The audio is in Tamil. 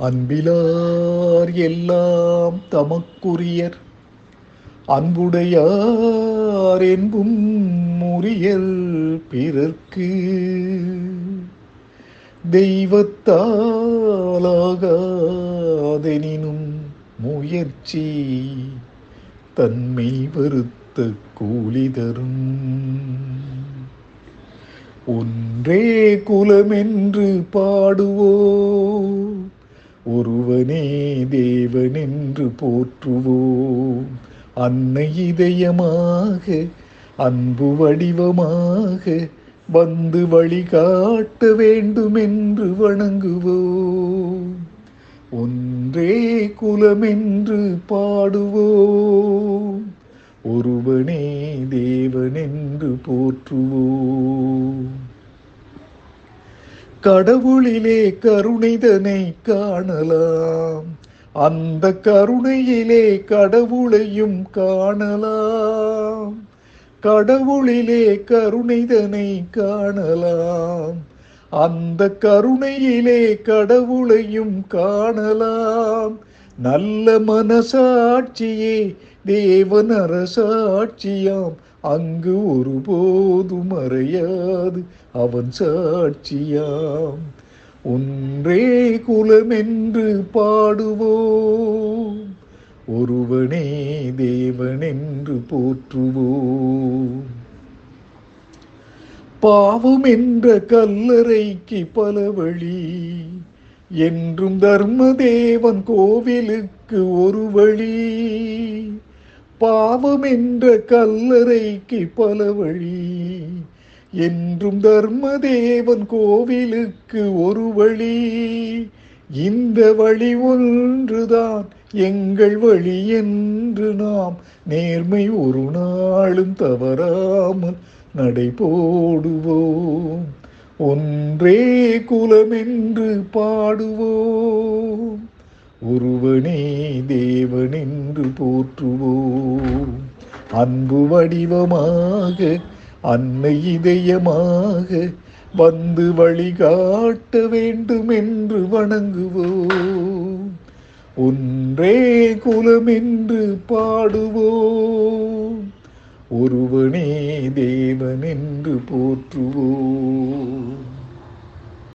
அன்பிலார் எல்லாம் தமக்குரியர். அன்புடையார் என்பும் முறியல் பிறர்க்கு. தெய்வத்தாலாகாதெனினும் முயற்சி தன்மை வருத்த கூலி தரும். ஒன்றே குலமென்று பாடுவோ ஒருவனே தேவனென்று போற்றுவோம். அன்னை இதயமாக அன்பு வடிவமாக வந்து வழிகாட்ட வேண்டுமென்று வணங்குவோம். ஒன்றே குலமென்று பாடுவோம். கடவுளிலே கருணைதனை காணலாம். அந்த கருணையிலே கடவுளையும் காணலாம். கடவுளிலே கருணைதனை காணலாம். அந்த கருணையிலே கடவுளையும் காணலாம். நல்ல மனசாட்சியே தேவன் அரசாட்சியாம் அங்கு ஒருபோது மறையாது அவன் சாட்சியாம். ஒன்றே குலமென்று பாடுவோம். ஒருவனே தேவனென்று போற்றுவோம். பாவம் என்ற கல்லறைக்கு பல வழி. என்றும் தர்மதேவன் கோவிலுக்கு ஒரு வழி. பாவம் என்ற கல்லறைக்கு பல வழி. என்றும் தர்மதேவன் கோவிலுக்கு ஒரு வழி. இந்த வழி ஒன்றுதான் எங்கள் வழி என்று நாம் நேர்மை ஒரு நாளும் தவறாமல் நடை போடுவோம் ஒன்றே குலமென்று பாடுவோம். ஒருவனே தேவனென்று போற்றுவோம். அன்பு வடிவமாக அன்னை இதயமாக வந்து வழிகாட்ட வேண்டும் என்று வணங்குவோம். ஒன்றே குலம் என்று பாடுவோம். ஒருவனே தேவன் என்று போற்றுவோம்.